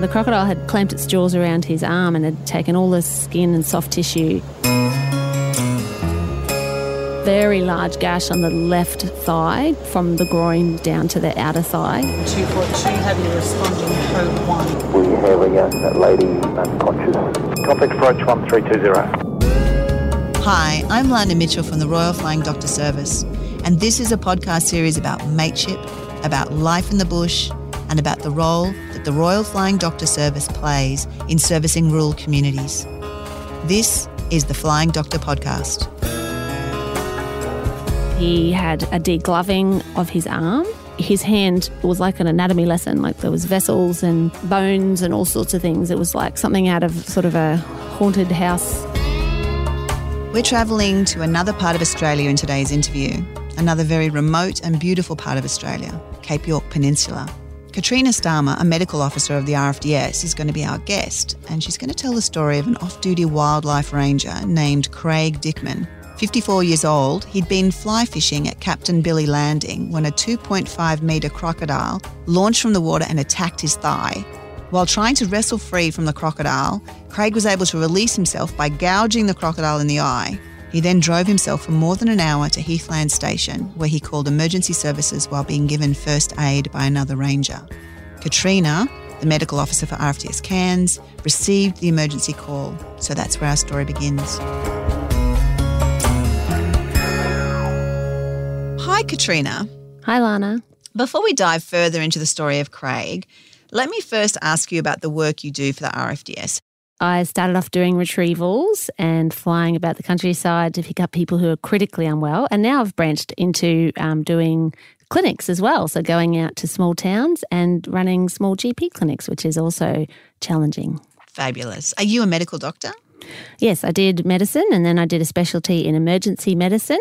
The crocodile had clamped its jaws around his arm and had taken all the skin and soft tissue. Very large gash on the left thigh from the groin down to the outer thigh. 242 heavily responding code 1. We have a young lady unconscious. Contact approach 1320. Hi, I'm Lana Mitchell from the Royal Flying Doctor Service, and this is a podcast series about mateship, about life in the bush, and about the role that the Royal Flying Doctor Service plays in servicing rural communities. This is the Flying Doctor Podcast. He had a degloving of his arm. His hand was like an anatomy lesson, like there was vessels and bones and all sorts of things. It was like something out of sort of a haunted house. We're travelling to another part of Australia in today's interview, another very remote and beautiful part of Australia, Cape York Peninsula. Katrina Starmer, a medical officer of the RFDS, is going to be our guest, and she's going to tell the story of an off duty wildlife ranger named Craig Dickman. 54 years old, he'd been fly fishing at Captain Billy Landing when a 2.5 metre crocodile launched from the water and attacked his thigh. While trying to wrestle free from the crocodile, Craig was able to release himself by gouging the crocodile in the eye. He then drove himself for more than an hour to Heathland Station, where he called emergency services while being given first aid by another ranger. Katrina, the medical officer for RFDS Cairns, received the emergency call, so that's where our story begins. Hi, Katrina. Hi, Lana. Before we dive further into the story of Craig, let me first ask you about the work you do for the RFDS. I started off doing retrievals and flying about the countryside to pick up people who are critically unwell. And now I've branched into um, doing clinics as well. So going out to small towns and running small GP clinics, which is also challenging. Fabulous. Are you a medical doctor? Yes, I did medicine and then I did a specialty in emergency medicine.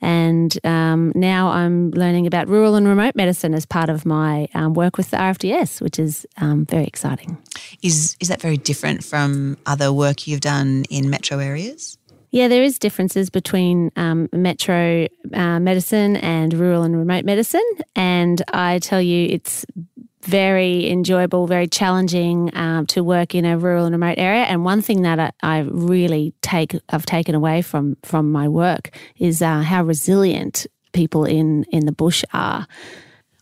And um, now I'm learning about rural and remote medicine as part of my um, work with the RFDS, which is um, very exciting. Is, is that very different from other work you've done in metro areas? Yeah, there is differences between um, metro uh, medicine and rural and remote medicine, and I tell you, it's very enjoyable, very challenging um, to work in a rural and remote area. And one thing that I, I really take I've taken away from from my work is uh, how resilient people in in the bush are.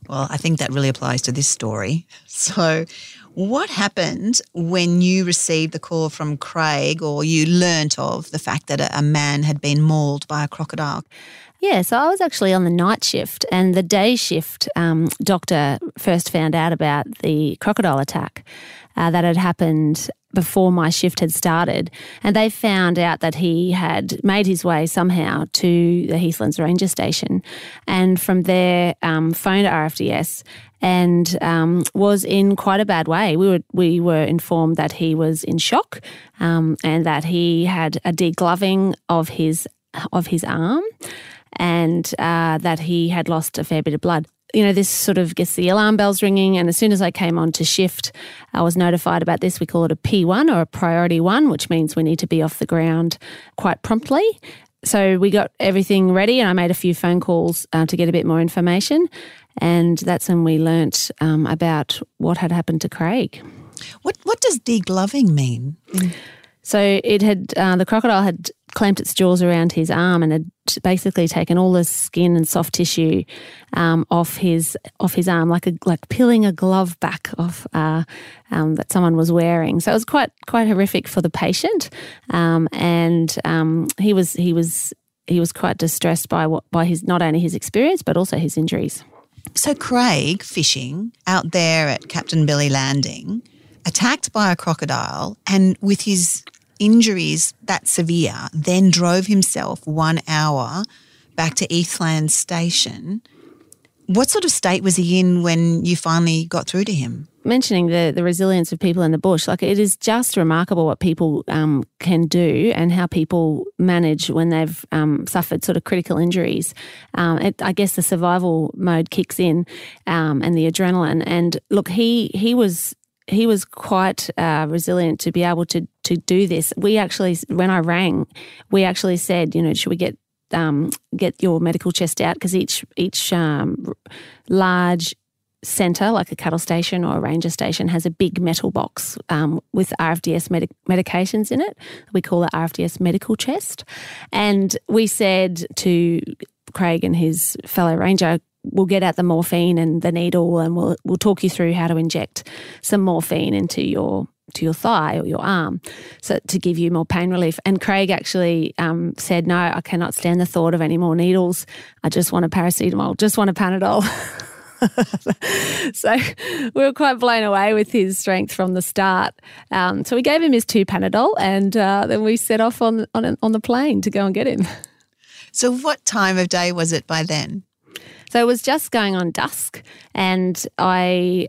Well, I think that really applies to this story. So, what happened when you received the call from Craig or you learnt of the fact that a, a man had been mauled by a crocodile? Yeah, so I was actually on the night shift, and the day shift um, doctor first found out about the crocodile attack uh, that had happened before my shift had started. And they found out that he had made his way somehow to the Heathlands Ranger Station. And from there, um, phoned RFDS and um, was in quite a bad way. We were, we were informed that he was in shock um, and that he had a degloving of his, of his arm and uh, that he had lost a fair bit of blood. You know, this sort of gets the alarm bells ringing. And as soon as I came on to shift, I was notified about this. We call it a P1 or a priority one, which means we need to be off the ground quite promptly. So we got everything ready, and I made a few phone calls uh, to get a bit more information. And that's when we learnt um, about what had happened to Craig. What what does degloving mean? So it had uh, the crocodile had clamped its jaws around his arm and had basically taken all the skin and soft tissue um, off his off his arm, like a like peeling a glove back off uh, um, that someone was wearing. So it was quite quite horrific for the patient, um, and um, he was he was he was quite distressed by what by his not only his experience but also his injuries. So Craig fishing out there at Captain Billy Landing, attacked by a crocodile, and with his injuries that severe, then drove himself one hour back to Heathland Station. What sort of state was he in when you finally got through to him? Mentioning the, the resilience of people in the bush, like it is just remarkable what people um, can do and how people manage when they've um, suffered sort of critical injuries. Um, it, I guess the survival mode kicks in um, and the adrenaline. And look, he he was he was quite uh, resilient to be able to to do this. We actually, when I rang, we actually said, you know, should we get um, get your medical chest out because each each um, large centre, like a cattle station or a ranger station, has a big metal box um, with RFDS medic- medications in it. We call it RFDS medical chest. And we said to Craig and his fellow ranger, we'll get out the morphine and the needle and we'll we'll talk you through how to inject some morphine into your to your thigh or your arm so to give you more pain relief and craig actually um, said no i cannot stand the thought of any more needles i just want a paracetamol just want a panadol so we were quite blown away with his strength from the start. Um, so we gave him his two Panadol, and uh, then we set off on on on the plane to go and get him. So, what time of day was it by then? So it was just going on dusk, and I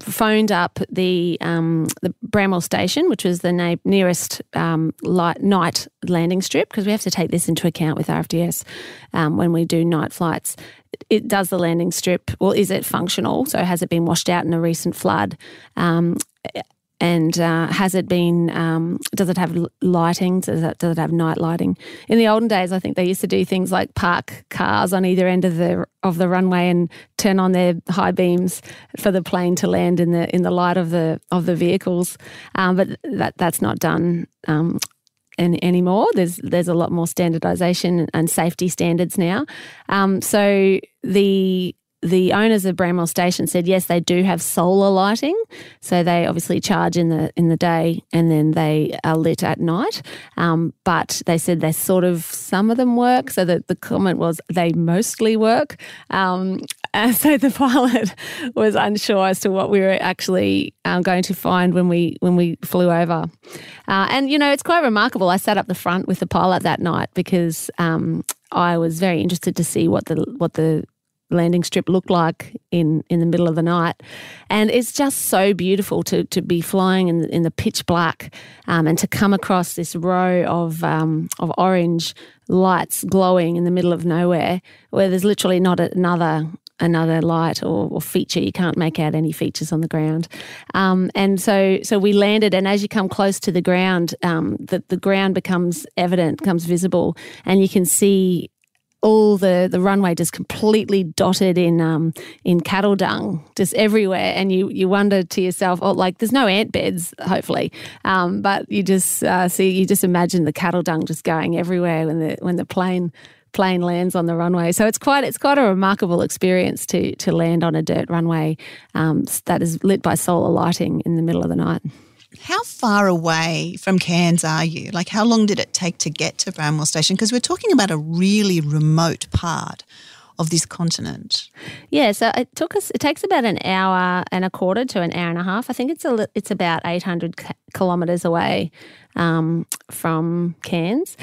phoned up the um, the Bramwell station, which was the na- nearest um, light, night landing strip, because we have to take this into account with RFDS um, when we do night flights. It does the landing strip. Well, is it functional? So has it been washed out in a recent flood? And uh, has it been? Um, does it have lighting? Does it, does it have night lighting? In the olden days, I think they used to do things like park cars on either end of the of the runway and turn on their high beams for the plane to land in the in the light of the of the vehicles. Um, but that that's not done. Um, any, anymore. There's there's a lot more standardisation and safety standards now. Um, so the the owners of Bramwell Station said yes, they do have solar lighting, so they obviously charge in the in the day and then they are lit at night. Um, but they said they sort of some of them work. So that the comment was they mostly work. Um, and so the pilot was unsure as to what we were actually um, going to find when we when we flew over. Uh, and you know it's quite remarkable. I sat up the front with the pilot that night because. Um, I was very interested to see what the what the landing strip looked like in, in the middle of the night. And it's just so beautiful to, to be flying in, in the pitch black um, and to come across this row of, um, of orange lights glowing in the middle of nowhere where there's literally not another another light or, or, feature. You can't make out any features on the ground. Um, and so, so we landed, and as you come close to the ground, um, the, the ground becomes evident, becomes visible, and you can see all the, the runway just completely dotted in um, in cattle dung, just everywhere. And you you wonder to yourself, oh, like there's no ant beds, hopefully, um, but you just uh, see you just imagine the cattle dung just going everywhere when the when the plane plane lands on the runway. So it's quite it's quite a remarkable experience to to land on a dirt runway um, that is lit by solar lighting in the middle of the night. How far away from Cairns are you? Like, how long did it take to get to Bramwell Station? Because we're talking about a really remote part of this continent. Yeah, so it took us. It takes about an hour and a quarter to an hour and a half. I think it's a. It's about eight hundred kilometres away um, from Cairns,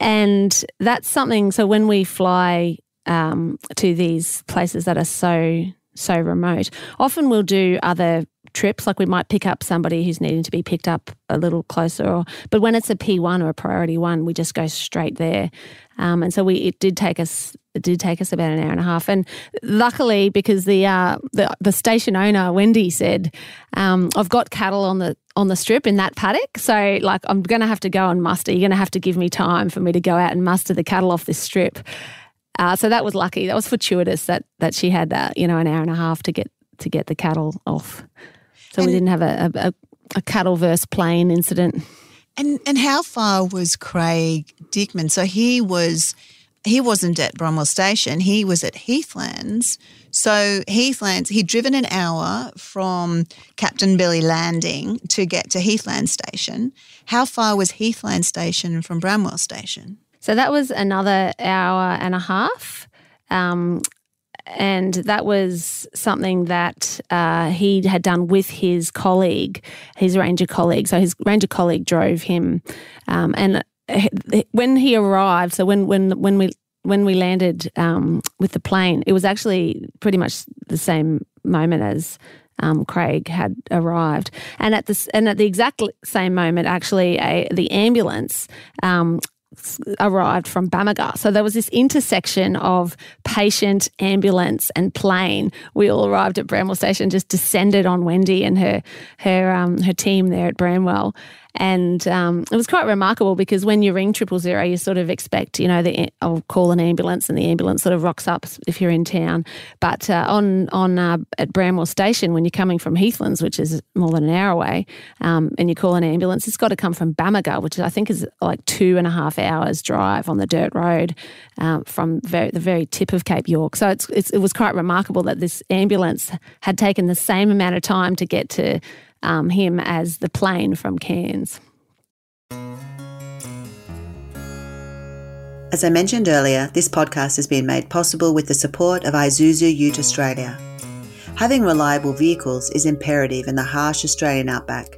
and that's something. So when we fly um, to these places that are so so remote, often we'll do other trips. Like we might pick up somebody who's needing to be picked up a little closer, or but when it's a P one or a priority one, we just go straight there. Um, and so we it did take us it did take us about an hour and a half. And luckily, because the uh, the, the station owner Wendy said, um, "I've got cattle on the on the strip in that paddock, so like I'm going to have to go and muster. You're going to have to give me time for me to go out and muster the cattle off this strip." Uh, so that was lucky. That was fortuitous that that she had uh, you know an hour and a half to get to get the cattle off. So and we didn't have a, a, a cattle versus plane incident. And and how far was Craig Dickman? So he was he wasn't at Bramwell Station. He was at Heathlands. So Heathlands, he'd driven an hour from Captain Billy Landing to get to Heathland Station. How far was Heathland Station from Bramwell Station? So that was another hour and a half. Um, and that was something that uh, he had done with his colleague, his ranger colleague. So his ranger colleague drove him, um, and when he arrived, so when when when we when we landed um, with the plane, it was actually pretty much the same moment as um, Craig had arrived, and at this and at the exact same moment, actually, a, the ambulance um, arrived from Bamaga. So there was this intersection of patient, ambulance, and plane. We all arrived at Bramwell Station, just descended on Wendy and her her um, her team there at Bramwell. And um, it was quite remarkable because when you ring triple zero, you sort of expect, you know, the I'll call an ambulance, and the ambulance sort of rocks up if you're in town. But uh, on on uh, at Bramwell Station, when you're coming from Heathlands, which is more than an hour away, um, and you call an ambulance, it's got to come from Bamaga, which I think is like two and a half hours drive on the dirt road um, from very, the very tip of Cape York. So it's, it's, it was quite remarkable that this ambulance had taken the same amount of time to get to um, him as the plane from Cairns. As I mentioned earlier, this podcast has been made possible with the support of Isuzu Ute Australia. Having reliable vehicles is imperative in the harsh Australian outback,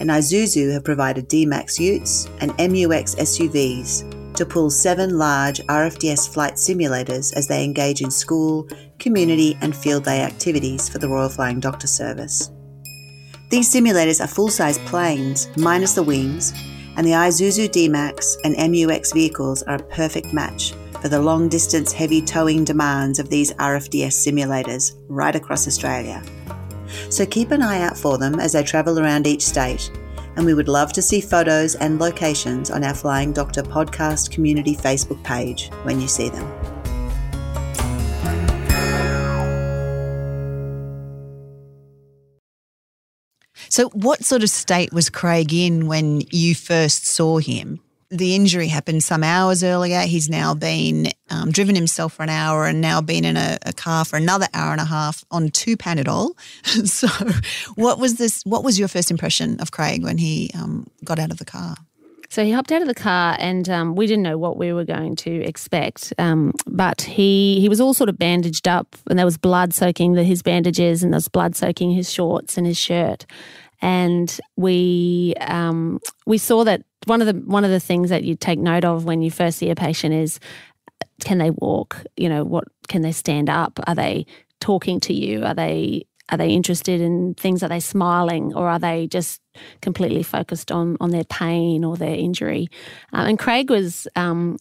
and Isuzu have provided D-Max Utes and MUX SUVs to pull seven large RFDS flight simulators as they engage in school, community, and field day activities for the Royal Flying Doctor Service. These simulators are full size planes, minus the wings, and the Isuzu D-Max and MUX vehicles are a perfect match for the long distance heavy towing demands of these RFDS simulators right across Australia. So keep an eye out for them as they travel around each state, and we would love to see photos and locations on our Flying Doctor podcast community Facebook page when you see them. So, what sort of state was Craig in when you first saw him? The injury happened some hours earlier. He's now been um, driven himself for an hour and now been in a, a, car for another hour and a half on two Panadol. so, what was this? What was your first impression of Craig when he um, got out of the car? So he hopped out of the car, and um, we didn't know what we were going to expect. Um, but he he was all sort of bandaged up, and there was blood soaking the, his bandages, and there was blood soaking his shorts and his shirt. And we um, we saw that one of the one of the things that you take note of when you first see a patient is can they walk? You know, what can they stand up? Are they talking to you? Are they are they interested in things? Are they smiling, or are they just completely focused on on their pain or their injury? Um, and Craig was um,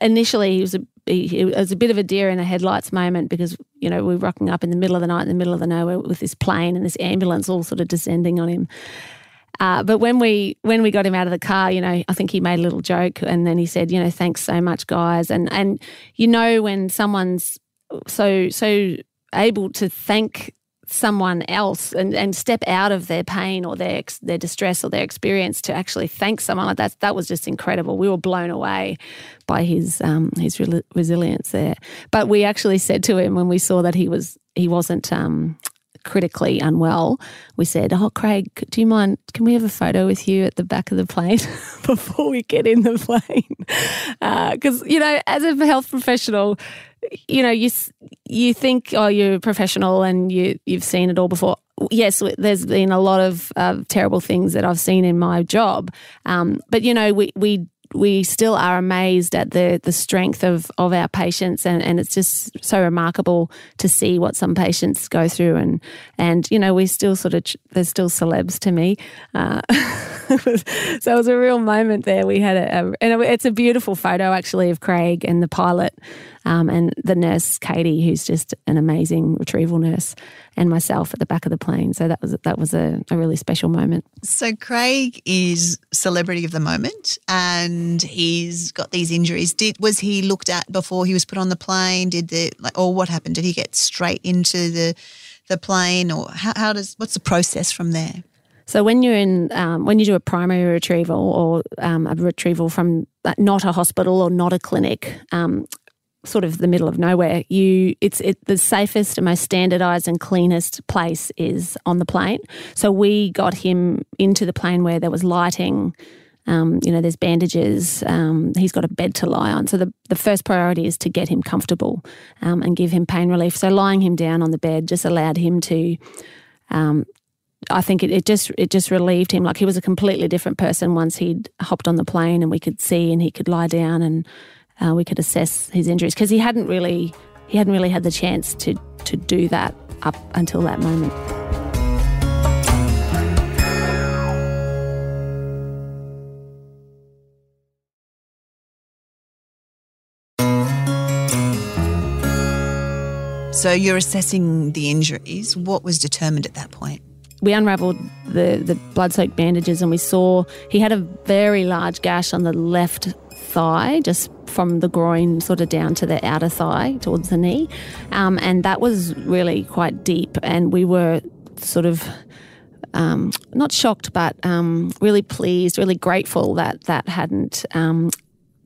initially he was a it was a bit of a deer in the headlights moment because you know we were rocking up in the middle of the night in the middle of the nowhere with this plane and this ambulance all sort of descending on him. Uh, but when we when we got him out of the car, you know, I think he made a little joke, and then he said, you know, thanks so much, guys, and and you know when someone's so so able to thank someone else and, and step out of their pain or their their distress or their experience to actually thank someone like that. That was just incredible. We were blown away by his um, his re- resilience there. But we actually said to him when we saw that he was he wasn't um, critically unwell we said oh Craig do you mind can we have a photo with you at the back of the plane before we get in the plane because uh, you know as a health professional you know, you you think, oh, you're a professional and you you've seen it all before. Yes, there's been a lot of uh, terrible things that I've seen in my job, um, but you know, we we we still are amazed at the the strength of of our patients and, and it's just so remarkable to see what some patients go through. And and you know we still sort of there's still celebs to me. Uh, so it was a real moment there. We had a, a, and it's a beautiful photo actually of Craig and the pilot um, and the nurse Katie who's just an amazing retrieval nurse and myself at the back of the plane so that was that was a, a really special moment so Craig is celebrity of the moment and he's got these injuries. Did was he looked at before he was put on the plane? Did the like, or what happened? Did he get straight into the the plane, or how, how does what's the process from there? So when you're in, um, when you do a primary retrieval or um, a retrieval from uh, not a hospital or not a clinic, um, sort of the middle of nowhere, you it's it the safest and most standardized and cleanest place is on the plane. So we got him into the plane where there was lighting, um, you know, there's bandages. Um, he's got a bed to lie on. So the, the first priority is to get him comfortable um, and give him pain relief. So lying him down on the bed just allowed him to. Um, I think it, it just it just relieved him. Like he was a completely different person once he'd hopped on the plane and we could see and he could lie down and uh, we could assess his injuries because he hadn't really he hadn't really had the chance to to do that up until that moment. So you're assessing the injuries. What was determined at that point? We unravelled the, the blood soaked bandages and we saw he had a very large gash on the left thigh, just from the groin sort of down to the outer thigh towards the knee. Um, and that was really quite deep. And we were sort of um, not shocked, but um, really pleased, really grateful that that hadn't um,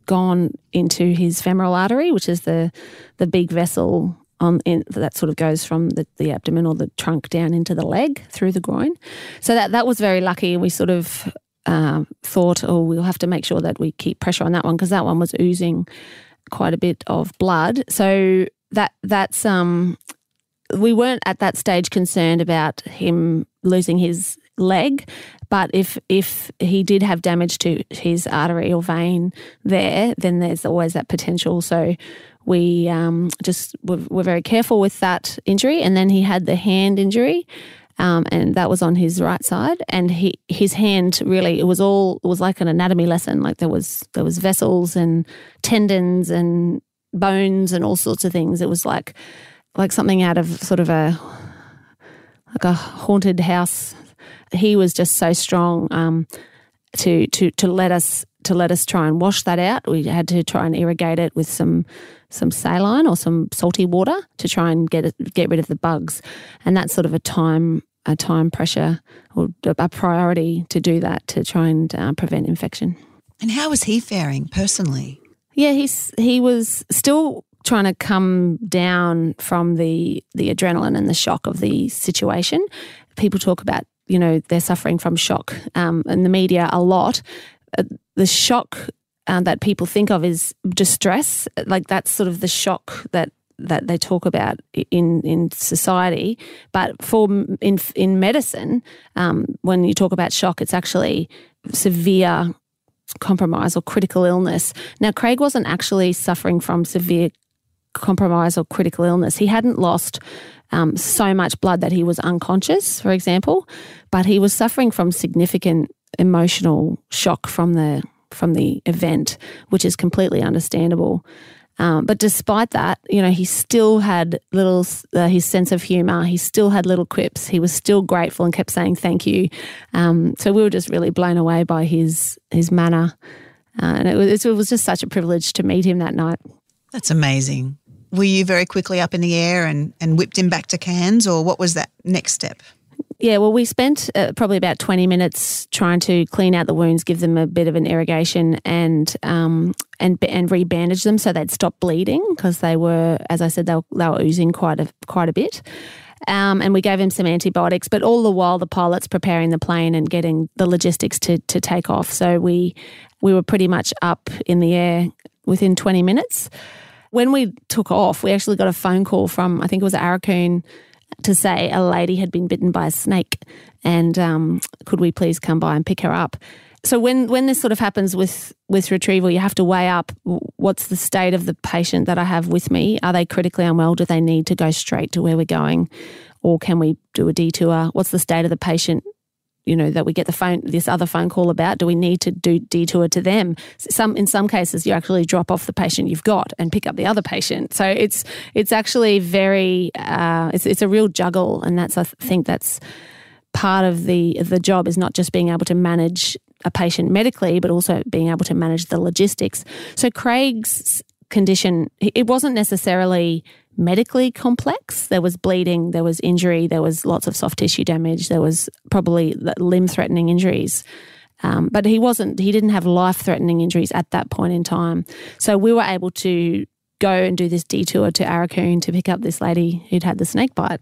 gone into his femoral artery, which is the the big vessel on in, that sort of goes from the, the abdomen or the trunk down into the leg through the groin. So that that was very lucky, we sort of uh, thought, oh, we'll have to make sure that we keep pressure on that one because that one was oozing quite a bit of blood. So that that's um we weren't at that stage concerned about him losing his leg, but if if he did have damage to his artery or vein there, then there's always that potential. So we um, just were, were, very careful with that injury, and then he had the hand injury. Um, and that was on his right side, and he his hand really it was all it was like an anatomy lesson. Like there was there was vessels and tendons and bones and all sorts of things. It was like like something out of sort of a like a haunted house. He was just so strong um, to to to let us to let us try and wash that out. We had to try and irrigate it with some some saline or some salty water to try and get it, get rid of the bugs, and that's sort of a time a time pressure or a priority to do that to try and uh, prevent infection. And how was he faring personally? Yeah, he's he was still trying to come down from the the adrenaline and the shock of the situation. People talk about you know they're suffering from shock um, in the media a lot. The shock uh, that people think of is distress. Like that's sort of the shock that that they talk about in in society. But for in in medicine, um, when you talk about shock, it's actually severe compromise or critical illness. Now, Craig wasn't actually suffering from severe compromise or critical illness. He hadn't lost um, so much blood that he was unconscious, for example, but he was suffering from significant emotional shock from the from the event, which is completely understandable. Um, but despite that, you know, he still had little uh, his sense of humor. He still had little quips. He was still grateful and kept saying thank you. Um, so we were just really blown away by his his manner, uh, and it was, it was just such a privilege to meet him that night. That's amazing were you very quickly up in the air and, and whipped him back to Cairns, or what was that next step? Yeah, well, we spent uh, probably about 20 minutes trying to clean out the wounds, give them a bit of an irrigation, and um, and and rebandage them so they'd stop bleeding because they were, as I said, they were, they were oozing quite a quite a bit. Um, and we gave him some antibiotics, but all the while the pilot's preparing the plane and getting the logistics to to take off. So we we were pretty much up in the air within 20 minutes when we took off, we actually got a phone call from, I think it was Aurukun, to say a lady had been bitten by a snake and um, could we please come by and pick her up. So when when this sort of happens with with retrieval, you have to weigh up what's the state of the patient that I have with me. Are they critically unwell? Do they need to go straight to where we're going, or can we do a detour? What's the state of the patient you know that we get the phone this other phone call about do we need to do detour to them? Some in some cases you actually drop off the patient you've got and pick up the other patient. So it's it's actually very uh, it's, it's a real juggle and that's i think that's part of the the job is not just being able to manage a patient medically but also being able to manage the logistics. So craig's condition it wasn't necessarily medically complex. There was bleeding, there was injury, there was lots of soft tissue damage, there was probably limb threatening injuries. Um, but he wasn't, he didn't have life threatening injuries at that point in time. So we were able to go and do this detour to Aurukun to pick up this lady who'd had the snake bite.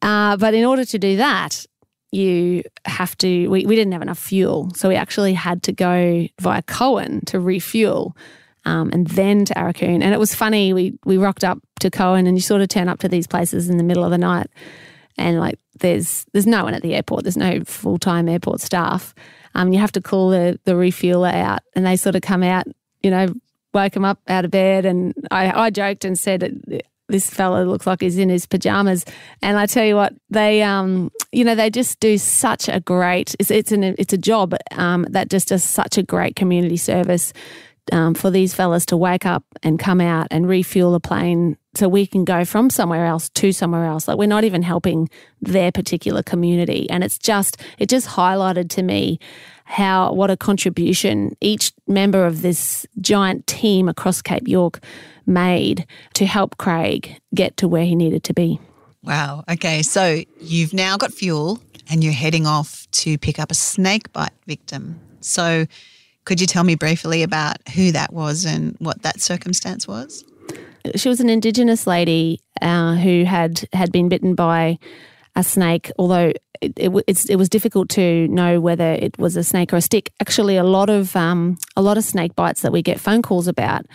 Uh, but in order to do that, you have to, we, we didn't have enough fuel. So we actually had to go via Coen to refuel um, and then to Aurukun. And it was funny. We we rocked up to Coen, and you sort of turn up to these places in the middle of the night, and like there's there's no one at the airport. There's no full time airport staff. Um, you have to call the the refueler out, and they sort of come out. You know, woke him up out of bed, and I, I joked and said this fella looks like he's in his pajamas. And I tell you what, they, um, you know, they just do such a great. It's it's an it's a job um, that just does such a great community service um, for these fellas to wake up and come out and refuel the plane so we can go from somewhere else to somewhere else. Like we're not even helping their particular community. And it's just, it just highlighted to me how, what a contribution each member of this giant team across Cape York made to help Craig get to where he needed to be. Wow. Okay. So you've now got fuel and you're heading off to pick up a snake bite victim. So could you tell me briefly about who that was and what that circumstance was? She was an Indigenous lady uh, who had had been bitten by a snake, although it, it, it, was difficult to know whether it was a snake or a stick. Actually, a lot of um, a lot of snake bites that we get phone calls about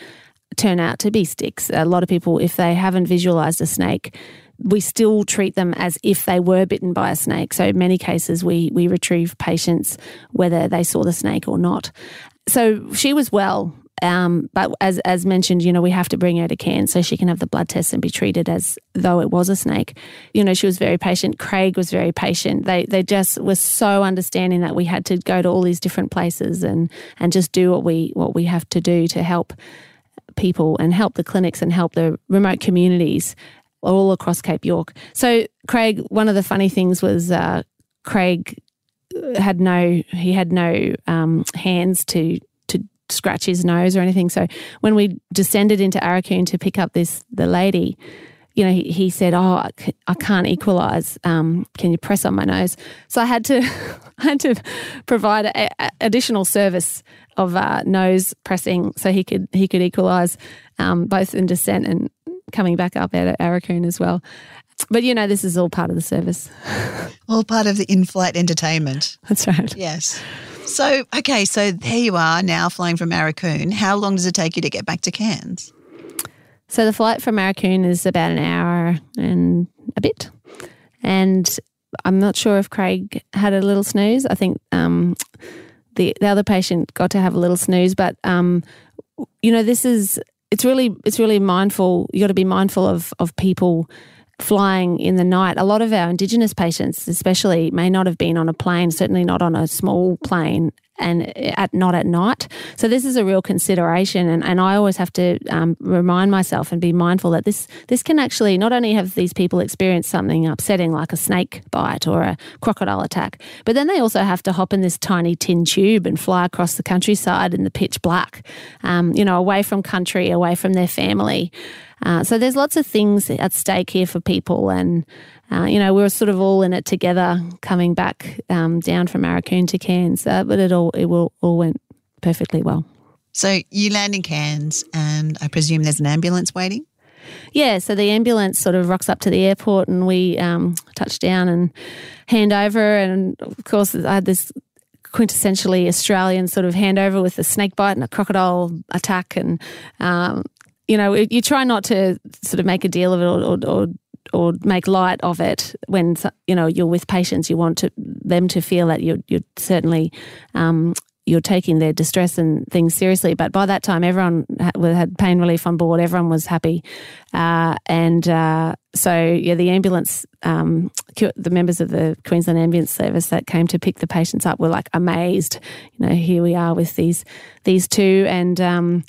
turn out to be sticks. A lot of people, if they haven't visualized a snake, we still treat them as if they were bitten by a snake. So in many cases, we we retrieve patients whether they saw the snake or not. So she was well, um, but as as mentioned, you know, we have to bring her to Cairns so she can have the blood tests and be treated as though it was a snake. You know, she was very patient. Craig was very patient. They they just were so understanding that we had to go to all these different places and and just do what we what we have to do to help people and help the clinics and help the remote communities all across Cape York. So, Craig, one of the funny things was uh, Craig had no he had no um, hands to to scratch his nose or anything. So when we descended into Aurukun to pick up this the lady, you know, he, he said, "Oh, I can't equalize. Um, can you press on my nose?" So I had to I had to provide a, a additional service of uh, nose pressing so he could he could equalize um, both in descent and coming back up out of Aurukun as well. But you know, this is all part of the service. All part of the in flight entertainment. That's right. Yes. So, okay, so there you are now flying from Aurukun. How long does it take you to get back to Cairns? So, the flight from Aurukun is about an hour and a bit. And I'm not sure if Craig had a little snooze. I think um, the, the other patient got to have a little snooze, but um, you know, this is it's really it's really mindful. You got to be mindful of of people flying in the night. A lot of our Indigenous patients, especially, may not have been on a plane, certainly not on a small plane, and at not at night. So this is a real consideration, and, and I always have to um, remind myself and be mindful that this this can actually not only have these people experience something upsetting like a snake bite or a crocodile attack, but then they also have to hop in this tiny tin tube and fly across the countryside in the pitch black, um, you know, away from country, away from their family. Uh, so there's lots of things at stake here for people, and uh, you know we were sort of all in it together, coming back um, down from Aurukun to Cairns, uh, but it all it all, all went perfectly well. So you land in Cairns, and I presume there's an ambulance waiting. Yeah, so the ambulance sort of rocks up to the airport, and we um, touch down and hand over, and of course I had this quintessentially Australian sort of handover with a snake bite and a crocodile attack, and um, you know, you try not to sort of make a deal of it or, or, or make light of it when you know you're with patients. You want to, them to feel that you're, you're certainly um, you're taking their distress and things seriously. But by that time, everyone had pain relief on board. Everyone was happy, uh, and uh, so yeah, the ambulance, um, the members of the Queensland Ambulance Service that came to pick the patients up were like amazed. You know, here we are with these these two, and um,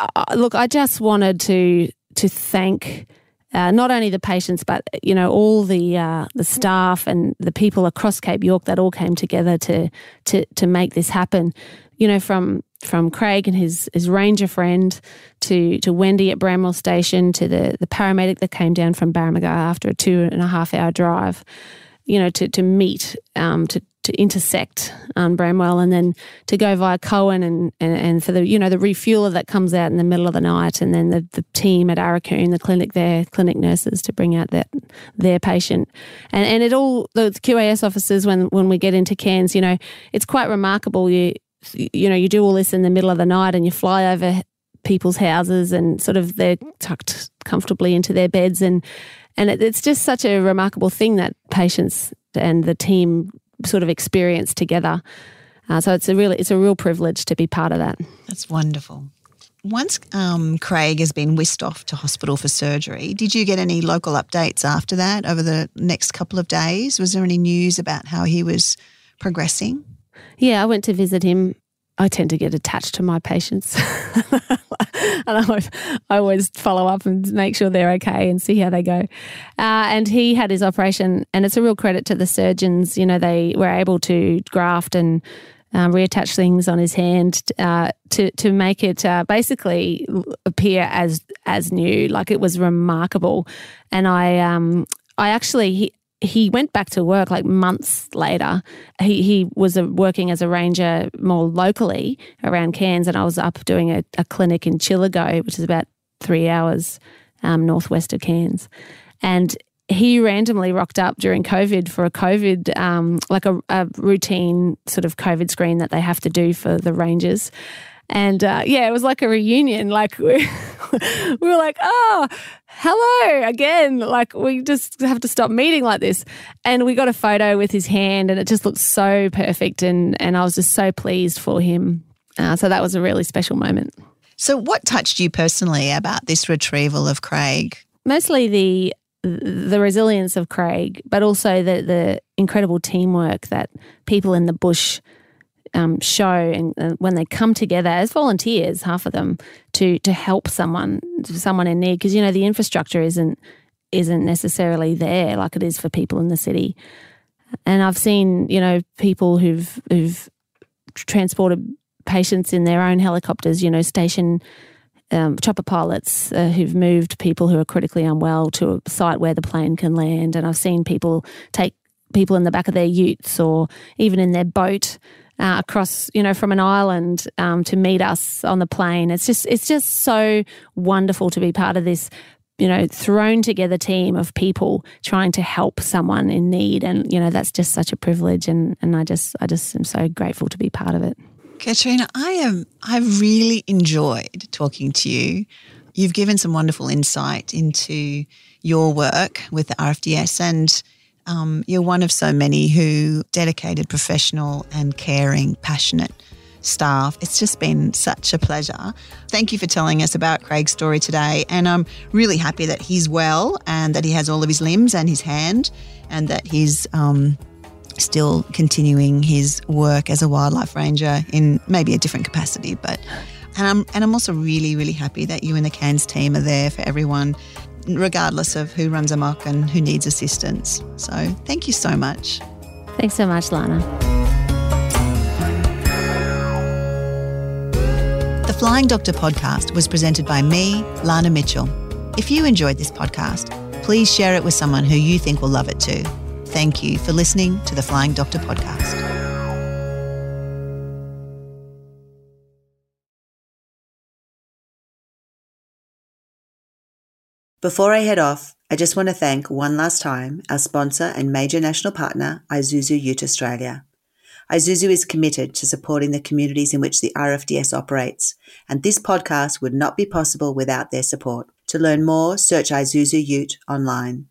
uh, look, I just wanted to to thank uh, not only the patients, but you know all the uh, the staff and the people across Cape York that all came together to to to make this happen. You know, from from Craig and his his ranger friend to to Wendy at Bramwell Station to the the paramedic that came down from Baramaga after a two and a half hour drive. You know, to to meet um, to to intersect on Bramwell and then to go via Coen and, and, and, for the, you know, the refueler that comes out in the middle of the night and then the, the team at Aurukun, the clinic there, clinic nurses to bring out that, their patient. And, and it all, the QAS officers, when, when we get into Cairns, you know, it's quite remarkable. You, you know, you do all this in the middle of the night and you fly over people's houses and sort of they're tucked comfortably into their beds and, and it, it's just such a remarkable thing that patients and the team sort of experience together. Uh, so it's a really it's a real privilege to be part of that. That's wonderful. Once um, Craig has been whisked off to hospital for surgery, did you get any local updates after that over the next couple of days? Was there any news about how he was progressing? Yeah, I went to visit him I tend to get attached to my patients. and I, I, always follow up and make sure they're okay and see how they go. Uh, and he had his operation, and it's a real credit to the surgeons. You know, they were able to graft and um, reattach things on his hand uh, to to make it uh, basically appear as as new. Like it was remarkable, and I um I actually he went back to work like months later. He he was working as a ranger more locally around Cairns, and I was up doing a, a clinic in Chillagoe, which is about three hours um, northwest of Cairns, and he randomly rocked up during COVID for a COVID, um, like a, a, routine sort of COVID screen that they have to do for the Rangers. And uh, yeah, it was like a reunion. Like we, we were like, oh, hello again. Like we just have to stop meeting like this. And we got a photo with his hand, and it just looked so perfect. And and I was just so pleased for him. Uh, so that was a really special moment. So, what touched you personally about this retrieval of Craig? Mostly the the resilience of Craig, but also the the incredible teamwork that people in the bush um, show and uh, when they come together as volunteers, half of them to to help someone, someone in need, because you know the infrastructure isn't isn't necessarily there like it is for people in the city. And I've seen you know people who've who've transported patients in their own helicopters, you know, station um, chopper pilots uh, who've moved people who are critically unwell to a site where the plane can land. And I've seen people take people in the back of their utes or even in their boat uh, across, you know, from an island um, to meet us on the plane. It's just, it's just so wonderful to be part of this, you know, thrown together team of people trying to help someone in need, and you know, that's just such a privilege. And and I just, I just am so grateful to be part of it. Katrina, I am I've really enjoyed talking to you. You've given some wonderful insight into your work with the RFDS and um, you're one of so many who dedicated, professional and caring, passionate staff. It's just been such a pleasure. Thank you for telling us about Craig's story today. And I'm really happy that he's well and that he has all of his limbs and his hand and that he's um, still continuing his work as a wildlife ranger in maybe a different capacity. But and I'm and I'm also really really happy that you and the Cairns team are there for everyone, regardless of who runs amok and who needs assistance. So thank you so much. Thanks so much, Lana. The Flying Doctor podcast was presented by me, Lana Mitchell. If you enjoyed this podcast, please share it with someone who you think will love it too thank you for listening to the Flying Doctor podcast. Before I head off, I just want to thank one last time our sponsor and major national partner, Isuzu Ute Australia. Isuzu is committed to supporting the communities in which the RFDS operates, and this podcast would not be possible without their support. To learn more, search Isuzu Ute online.